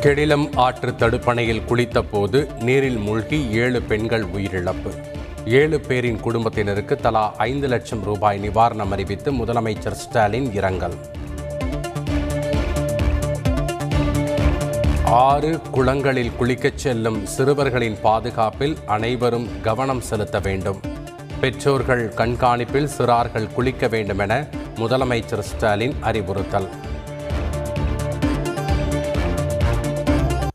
கெடிலம் ஆற்று தடுப்பணையில் குளித்தபோது நீரில் மூழ்கி ஏழு பெண்கள் உயிரிழப்பு. ஏழு பேரின் குடும்பத்தினருக்கு தலா ஐந்து லட்சம் ரூபாய் நிவாரணம் அறிவித்து முதலமைச்சர் ஸ்டாலின் இரங்கல். ஆறு குளங்களில் குளிக்கச் செல்லும் சிறுவர்களின் பாதுகாப்பில் அனைவரும் கவனம் செலுத்த வேண்டும். பெற்றோர்கள் கண்காணிப்பில் சிறார்கள் குளிக்க வேண்டும் என முதலமைச்சர் ஸ்டாலின் அறிவுறுத்தல்.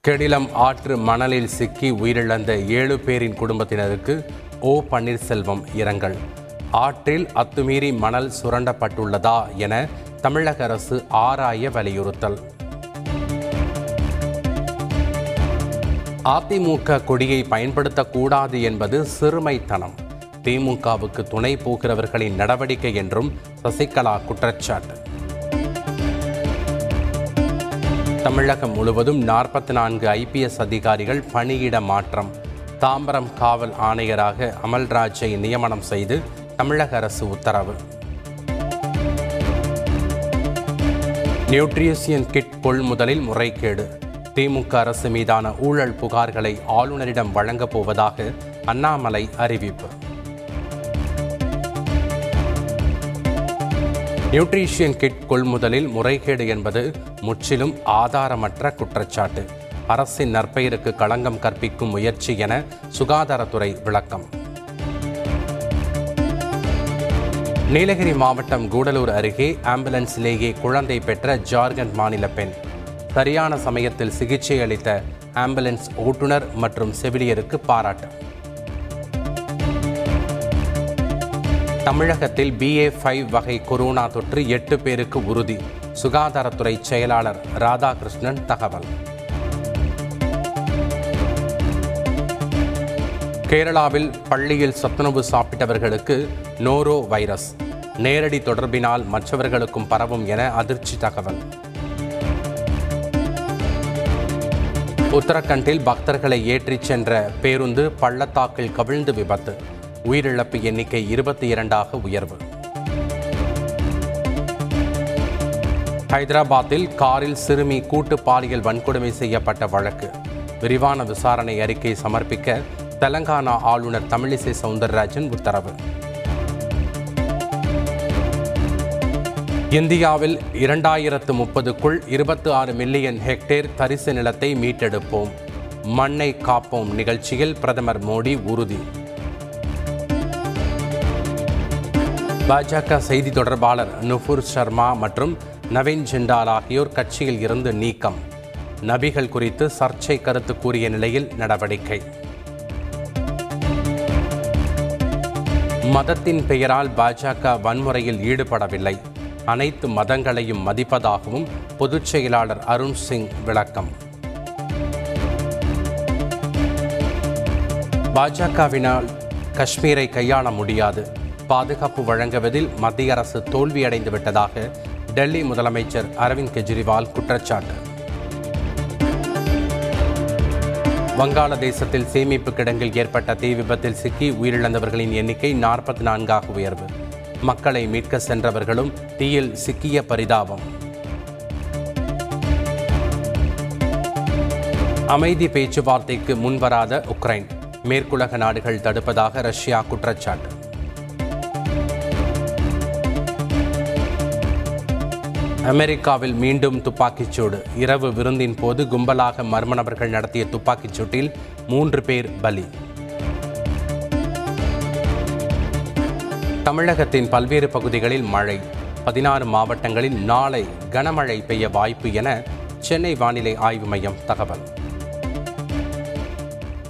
கெடிலம் ஆற்று மணலில் சிக்கி உயிரிழந்த ஏழு பேரின் குடும்பத்தினருக்கு ஓ பன்னீர்செல்வம் இரங்கல். ஆற்றில் அத்துமீறி மணல் சுரண்டப்பட்டுள்ளதா என தமிழக அரசு ஆராய வலியுறுத்தல். அதிமுக கொடியை பயன்படுத்தக்கூடாது என்பது சிறுமைத்தனம். திமுகவுக்கு துணை போகிறவர்களின் நடவடிக்கை என்றும் சசிகலா குற்றச்சாட்டு. தமிழகம் முழுவதும் நாற்பத்தி நான்கு ஐபிஎஸ் அதிகாரிகள் பணியிட மாற்றம். தாம்பரம் காவல் ஆணையராக அமல்ராஜை நியமனம் செய்து தமிழக அரசு உத்தரவு. நியூட்ரிஷியன் கிட் கொள்முதலில் முறைகேடு. திமுக அரசு மீதான ஊழல் புகார்களை ஆளுநரிடம் வழங்கப் போவதாக அண்ணாமலை அறிவிப்பு. நியூட்ரிஷியன் கிட் கொள்முதலில் முறைகேடு என்பது முற்றிலும் ஆதாரமற்ற குற்றச்சாட்டு. அரசின் நற்பெயருக்கு களங்கம் கற்பிக்கும் முயற்சி என சுகாதாரத்துறை விளக்கம். நீலகிரி மாவட்டம் கூடலூர் அருகே ஆம்புலன்ஸிலேயே குழந்தை பெற்ற ஜார்க்கண்ட் மாநில பெண். சரியான சமயத்தில் சிகிச்சை அளித்த ஆம்புலன்ஸ் ஓட்டுநர் மற்றும் செவிலியருக்கு பாராட்டு. தமிழகத்தில் பிஏ ஃபைவ் வகை கொரோனா தொற்று எட்டு பேருக்கு உறுதி. சுகாதாரத்துறை செயலாளர் ராதாகிருஷ்ணன் தகவல். கேரளாவில் பள்ளியில் சத்துணவு சாப்பிட்டவர்களுக்கு நோரோ வைரஸ். நேரடி தொடர்பினால் மற்றவர்களுக்கும் பரவும் என அதிர்ச்சி தகவல். உத்தரகண்டில் பக்தர்களை ஏற்றிச் சென்ற பேருந்து பள்ளத்தாக்கில் கவிழ்ந்து விபத்து. உயிரிழப்பு எண்ணிக்கை இருபத்தி இரண்டாக உயர்வு. ஹைதராபாத்தில் காரில் சிறுமி கூட்டு பாலியல் வன்கொடுமை செய்யப்பட்ட வழக்கு. விரிவான விசாரணை அறிக்கை சமர்ப்பிக்க தெலங்கானா ஆளுநர் தமிழிசை சவுந்தரராஜன் உத்தரவு. இந்தியாவில் இரண்டாயிரத்து முப்பதுக்குள் இருபத்தி ஆறு மில்லியன் ஹெக்டேர் தரிசு நிலத்தை மீட்டெடுப்போம். மண்ணை காப்போம் நிகழ்ச்சியில் பிரதமர் மோடி உறுதி. பாஜக செய்தி தொடர்பாளர் நுபுர் சர்மா மற்றும் நவீன் ஜிண்டால் ஆகியோர் கட்சியில் இருந்து நீக்கம். நபிகள் குறித்து சர்ச்சை கருத்து கூறிய நிலையில் நடவடிக்கை. மதத்தின் பெயரால் பாஜக வன்முறையில் ஈடுபடவில்லை. அனைத்து மதங்களையும் மதிப்பதாகவும் பொதுச் செயலாளர் அருண் சிங் விளக்கம். பாஜகவினால் காஷ்மீரை கையாள முடியாது. பாதுகாப்பு வழங்குவதில் மத்திய அரசு தோல்வியடைந்து விட்டதாக டெல்லி முதலமைச்சர் அரவிந்த் கெஜ்ரிவால் குற்றச்சாட்டு. வங்காளதேசத்தில் சேமிப்பு கிடங்கில் ஏற்பட்ட தீ விபத்தில் சிக்கி உயிரிழந்தவர்களின் எண்ணிக்கை நாற்பத்தி நான்காக உயர்வு. மக்களை மீட்க சென்றவர்களும் தீயில் சிக்கிய பரிதாபம். அமைதி பேச்சுவார்த்தைக்கு முன்வராத உக்ரைன். மேற்குலக நாடுகள் தடுப்பதாக ரஷ்யா குற்றச்சாட்டு. அமெரிக்காவில் மீண்டும் துப்பாக்கிச்சூடு. இரவு விருந்தின் போது கும்பலாக மர்ம நபர்கள் நடத்திய துப்பாக்கிச் சூட்டில் மூன்று பேர் பலி. தமிழகத்தின் பல்வேறு பகுதிகளில் மழை. பதினாறு மாவட்டங்களில் நாளை கனமழை பெய்ய வாய்ப்பு என சென்னை வானிலை ஆய்வு மையம் தகவல்.